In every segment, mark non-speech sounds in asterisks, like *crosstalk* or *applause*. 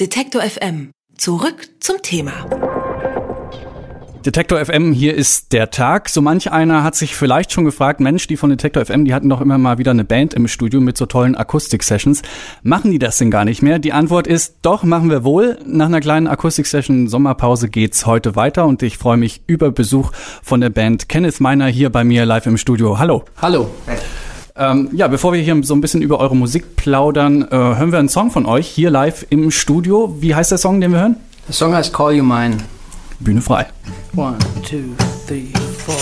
Detektor FM. Zurück zum Thema. Detektor FM, hier ist der Tag. So manch einer hat sich vielleicht schon gefragt, Mensch, die von Detektor FM, die hatten doch immer mal wieder eine Band im Studio mit so tollen Akustik-Sessions. Machen die das denn gar nicht mehr? Die Antwort ist, doch, machen wir wohl. Nach einer kleinen Akustik-Session Sommerpause geht's heute weiter und ich freue mich über Besuch von der Band Kenneth Meiner hier bei mir live im Studio. Hallo. Hallo. Ähm, ja, bevor wir hier so ein bisschen über eure Musik plaudern, äh, hören wir einen Song von euch hier live im Studio. Wie heißt der Song, den wir hören? Der Song heißt Call You Mine. Bühne frei. One, two, three, four.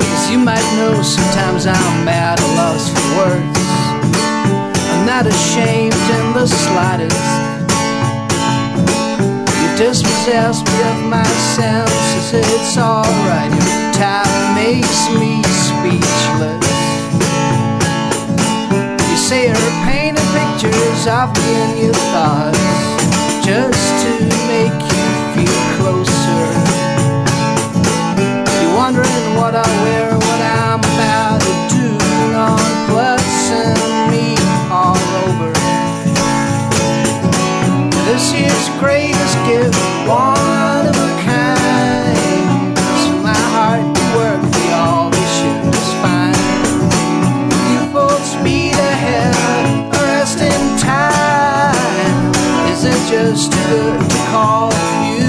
As you might know, sometimes I'm at a loss for words. I'm not ashamed in the slightest. Dispossessed me of my senses. It's alright, your time makes me speechless. You say you're painting pictures of me in your thoughts just to make you feel closer. You're wondering what I wear, just couldn't call you.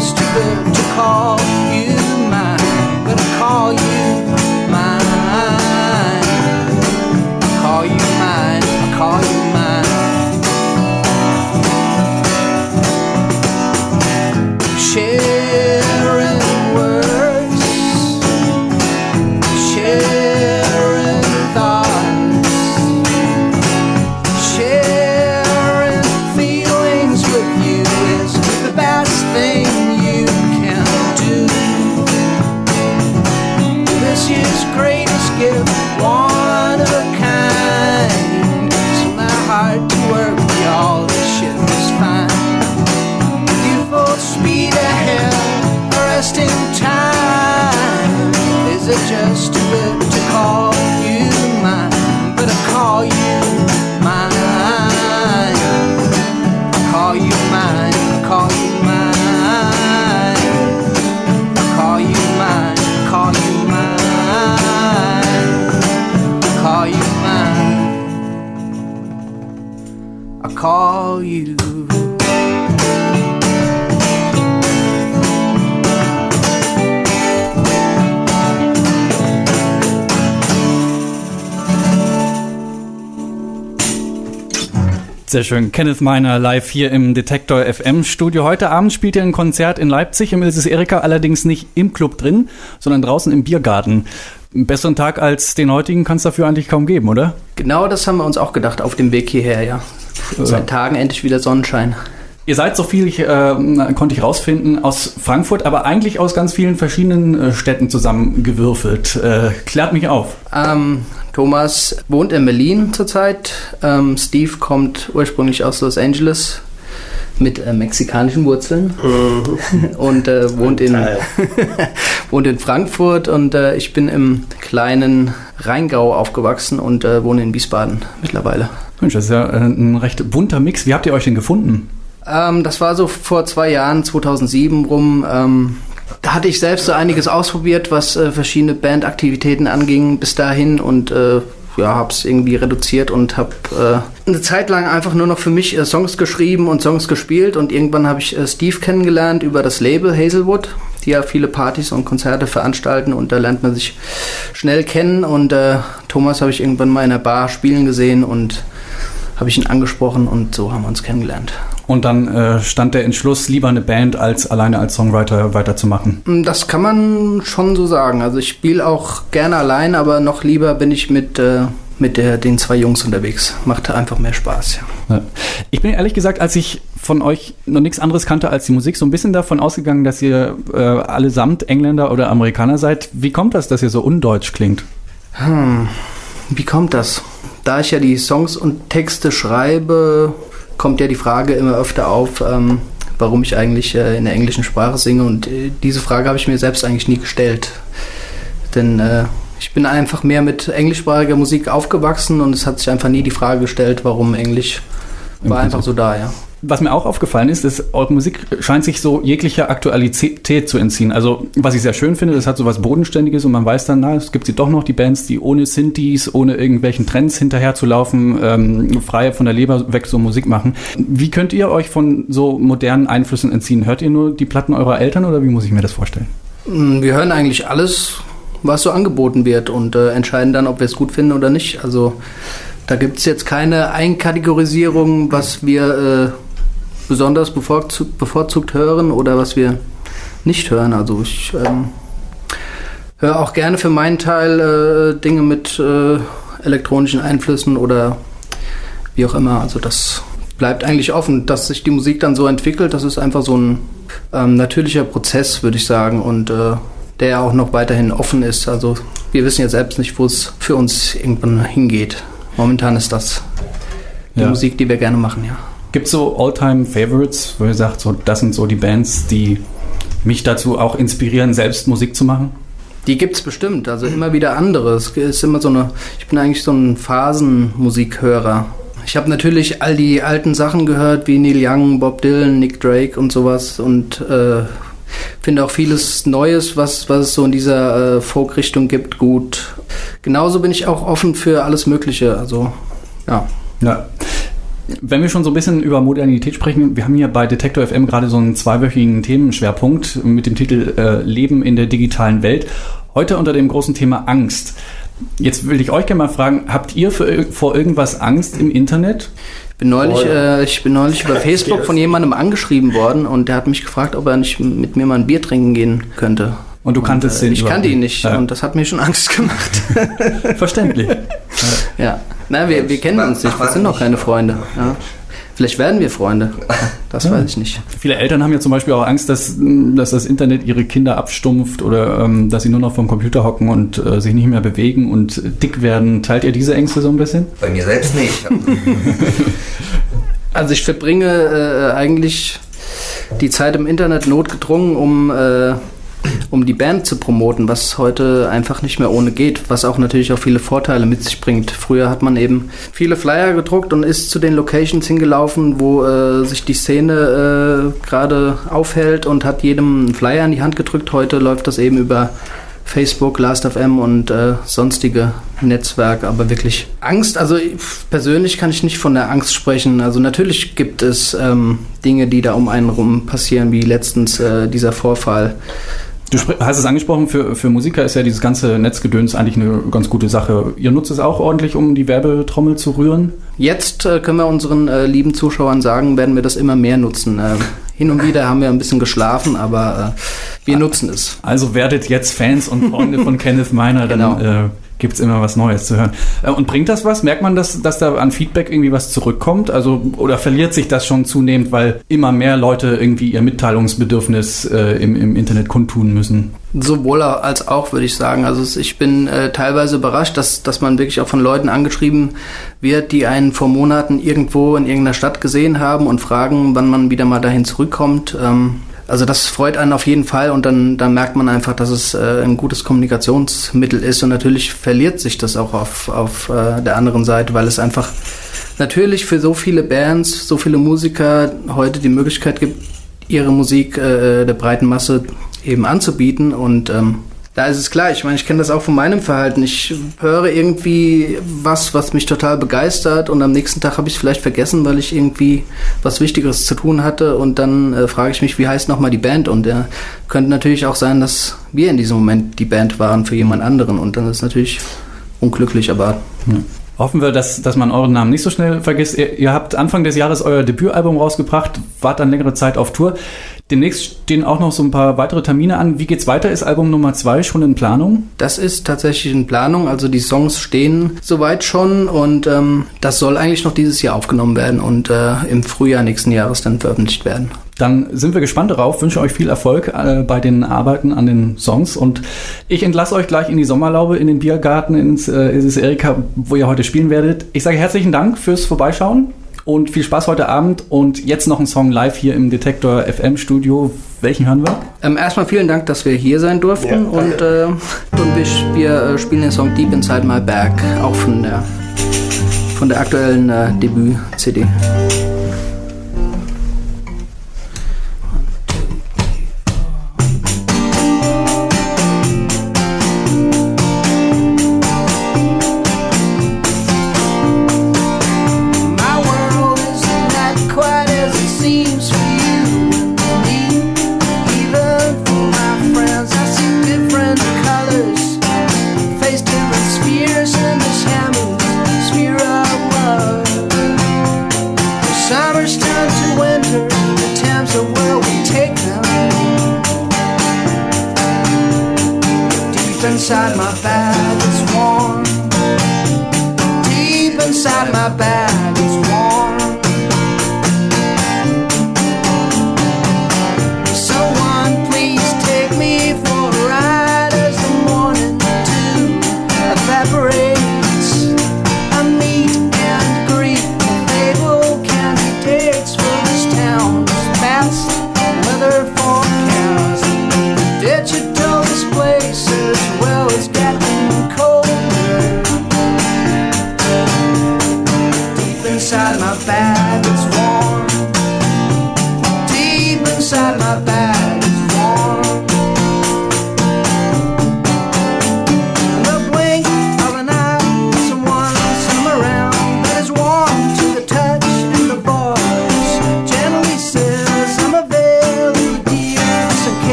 stupid to call you. Just to call Sehr schön. Kenneth Meiner live hier im Detektor FM Studio. Heute Abend spielt ihr ein Konzert in Leipzig im Ilses Erika, allerdings nicht im Club drin, sondern draußen im Biergarten. Einen besseren Tag als den heutigen kann es dafür eigentlich kaum geben, oder? Genau das haben wir uns auch gedacht auf dem Weg hierher, ja. Seit Tagen endlich wieder Sonnenschein. Ihr seid so viel, ich, äh, konnte ich rausfinden, aus Frankfurt, aber eigentlich aus ganz vielen verschiedenen äh, Städten zusammengewürfelt. Äh, klärt mich auf. Ähm, Thomas wohnt in Berlin zurzeit. Ähm, Steve kommt ursprünglich aus Los Angeles mit äh, mexikanischen Wurzeln *laughs* und äh, wohnt, in, *laughs* wohnt in Frankfurt und äh, ich bin im kleinen Rheingau aufgewachsen und äh, wohne in Wiesbaden mittlerweile. Mensch, das ist ja ein recht bunter Mix. Wie habt ihr euch denn gefunden? Ähm, das war so vor zwei Jahren, 2007 rum. Ähm, da hatte ich selbst so einiges ausprobiert, was äh, verschiedene Bandaktivitäten anging bis dahin und äh, ja, habe es irgendwie reduziert und habe äh, eine Zeit lang einfach nur noch für mich äh, Songs geschrieben und Songs gespielt und irgendwann habe ich äh, Steve kennengelernt über das Label Hazelwood. die ja viele Partys und Konzerte veranstalten und da lernt man sich schnell kennen und äh, Thomas habe ich irgendwann mal in einer Bar spielen gesehen und habe ich ihn angesprochen und so haben wir uns kennengelernt. Und dann äh, stand der Entschluss, lieber eine Band als alleine als Songwriter weiterzumachen. Mm, das kann man schon so sagen. Also ich spiele auch gerne allein, aber noch lieber bin ich mit, äh, mit der, den zwei Jungs unterwegs. Macht einfach mehr Spaß, ja. Ich bin ehrlich gesagt, als ich von euch noch nichts anderes kannte als die Musik, so ein bisschen davon ausgegangen, dass ihr äh, allesamt Engländer oder Amerikaner seid. Wie kommt das, dass ihr so undeutsch klingt? Hm, wie kommt das? Da ich ja die Songs und Texte schreibe, kommt ja die Frage immer öfter auf, ähm, warum ich eigentlich äh, in der englischen Sprache singe. Und äh, diese Frage habe ich mir selbst eigentlich nie gestellt. Denn äh, ich bin einfach mehr mit englischsprachiger Musik aufgewachsen und es hat sich einfach nie die Frage gestellt, warum Englisch. War einfach so da, ja. Was mir auch aufgefallen ist, ist, eure Musik scheint sich so jeglicher Aktualität zu entziehen. Also, was ich sehr schön finde, das hat so was Bodenständiges und man weiß dann, na, es gibt sie doch noch, die Bands, die ohne Synthes, ohne irgendwelchen Trends hinterherzulaufen, ähm, frei von der Leber weg so Musik machen. Wie könnt ihr euch von so modernen Einflüssen entziehen? Hört ihr nur die Platten eurer Eltern oder wie muss ich mir das vorstellen? Mm, wir hören eigentlich alles, was so angeboten wird und äh, entscheiden dann, ob wir es gut finden oder nicht. Also, da gibt es jetzt keine Einkategorisierung, was wir äh, besonders bevorzugt, bevorzugt hören oder was wir nicht hören. Also ich ähm, höre auch gerne für meinen Teil äh, Dinge mit äh, elektronischen Einflüssen oder wie auch immer. Also das bleibt eigentlich offen, dass sich die Musik dann so entwickelt. Das ist einfach so ein ähm, natürlicher Prozess, würde ich sagen, und äh, der auch noch weiterhin offen ist. Also wir wissen ja selbst nicht, wo es für uns irgendwann hingeht. Momentan ist das die ja. Musik, die wir gerne machen, ja. Gibt es so All-Time-Favorites, wo ihr sagt, so, das sind so die Bands, die mich dazu auch inspirieren, selbst Musik zu machen? Die gibt es bestimmt, also immer wieder andere. Es ist immer so eine, ich bin eigentlich so ein Phasenmusikhörer. Ich habe natürlich all die alten Sachen gehört, wie Neil Young, Bob Dylan, Nick Drake und sowas und äh, finde auch vieles Neues, was, was es so in dieser äh, Folk-Richtung gibt, gut. Genauso bin ich auch offen für alles Mögliche, also ja. Ja. Wenn wir schon so ein bisschen über Modernität sprechen, wir haben hier bei Detektor FM gerade so einen zweiwöchigen Themenschwerpunkt mit dem Titel äh, Leben in der digitalen Welt. Heute unter dem großen Thema Angst. Jetzt will ich euch gerne mal fragen, habt ihr für, vor irgendwas Angst im Internet? Ich bin neulich, oh, ja. äh, ich bin neulich über *laughs* Facebook von jemandem angeschrieben worden und der hat mich gefragt, ob er nicht mit mir mal ein Bier trinken gehen könnte. Und du kanntest und, äh, den? Ich kannte ihn nicht ja. und das hat mir schon *laughs* Angst gemacht. Verständlich. ja. Na, wir, wir kennen uns nicht, wir sind noch keine Freunde. Ja. Vielleicht werden wir Freunde. *laughs* Das ja. weiß ich nicht. Viele Eltern haben ja zum Beispiel auch Angst, dass, dass das Internet ihre Kinder abstumpft oder ähm, dass sie nur noch vom Computer hocken und äh, sich nicht mehr bewegen und dick werden. Teilt ihr diese Ängste so ein bisschen? Bei mir selbst nicht. *laughs* also ich verbringe äh, eigentlich die Zeit im Internet notgedrungen, um äh, um die Band zu promoten, was heute einfach nicht mehr ohne geht, was auch natürlich auch viele Vorteile mit sich bringt. Früher hat man eben viele Flyer gedruckt und ist zu den Locations hingelaufen, wo äh, sich die Szene äh, gerade aufhält und hat jedem einen Flyer in die Hand gedrückt. Heute läuft das eben über Facebook, Last.fm und äh, sonstige Netzwerke, aber wirklich Angst. Also persönlich kann ich nicht von der Angst sprechen. Also natürlich gibt es ähm, Dinge, die da um einen rum passieren, wie letztens äh, dieser Vorfall Du hast es angesprochen, für, für Musiker ist ja dieses ganze Netzgedöns eigentlich eine ganz gute Sache. Ihr nutzt es auch ordentlich, um die Werbetrommel zu rühren? Jetzt äh, können wir unseren äh, lieben Zuschauern sagen, werden wir das immer mehr nutzen. Äh, hin und wieder haben wir ein bisschen geschlafen, aber äh, wir nutzen es. Also werdet jetzt Fans und Freunde von *laughs* Kenneth Meiner, dann genau. Gibt es immer was Neues zu hören. Äh, und bringt das was? Merkt man, dass, dass da an Feedback irgendwie was zurückkommt? Also, oder verliert sich das schon zunehmend, weil immer mehr Leute irgendwie ihr Mitteilungsbedürfnis äh, im, im Internet kundtun müssen? Sowohl als auch, würde ich sagen. Also ich bin äh, teilweise überrascht, dass, dass man wirklich auch von Leuten angeschrieben wird, die einen vor Monaten irgendwo in irgendeiner Stadt gesehen haben und fragen, wann man wieder mal dahin zurückkommt. Ähm, also das freut einen auf jeden Fall und dann, dann merkt man einfach, dass es äh, ein gutes Kommunikationsmittel ist und natürlich verliert sich das auch auf, auf äh, der anderen Seite, weil es einfach natürlich für so viele Bands, so viele Musiker heute die Möglichkeit gibt, ihre Musik äh, der breiten Masse eben anzubieten und ähm, Da ist es klar, ich meine, ich kenne das auch von meinem Verhalten. Ich höre irgendwie was, was mich total begeistert und am nächsten Tag habe ich es vielleicht vergessen, weil ich irgendwie was Wichtigeres zu tun hatte und dann äh, frage ich mich, wie heißt nochmal die Band? Und ja, könnte natürlich auch sein, dass wir in diesem Moment die Band waren für jemand anderen und dann ist es natürlich unglücklich, aber... Ja. Hoffen wir, dass, dass man euren Namen nicht so schnell vergisst. Ihr, ihr habt Anfang des Jahres euer Debütalbum rausgebracht, wart dann längere Zeit auf Tour. Demnächst stehen auch noch so ein paar weitere Termine an. Wie geht's weiter? Ist Album Nummer zwei schon in Planung? Das ist tatsächlich in Planung. Also die Songs stehen soweit schon und ähm, das soll eigentlich noch dieses Jahr aufgenommen werden und äh, im Frühjahr nächsten Jahres dann veröffentlicht werden. Dann sind wir gespannt darauf, wünsche euch viel Erfolg äh, bei den Arbeiten an den Songs und ich entlasse euch gleich in die Sommerlaube, in den Biergarten, ins äh, Erika, wo ihr heute spielen werdet. Ich sage herzlichen Dank fürs Vorbeischauen und viel Spaß heute Abend. Und jetzt noch ein Song live hier im Detektor FM Studio. Welchen hören wir? Ähm, erstmal vielen Dank, dass wir hier sein durften. Ja, und, äh, und wir, wir äh, spielen den Song Deep Inside My Bag, auch von der, von der aktuellen äh, Debüt-CD. My bag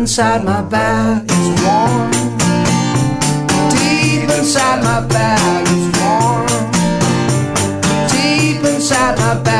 inside my bag it's warm. Deep inside my bag it's warm. Deep inside my bag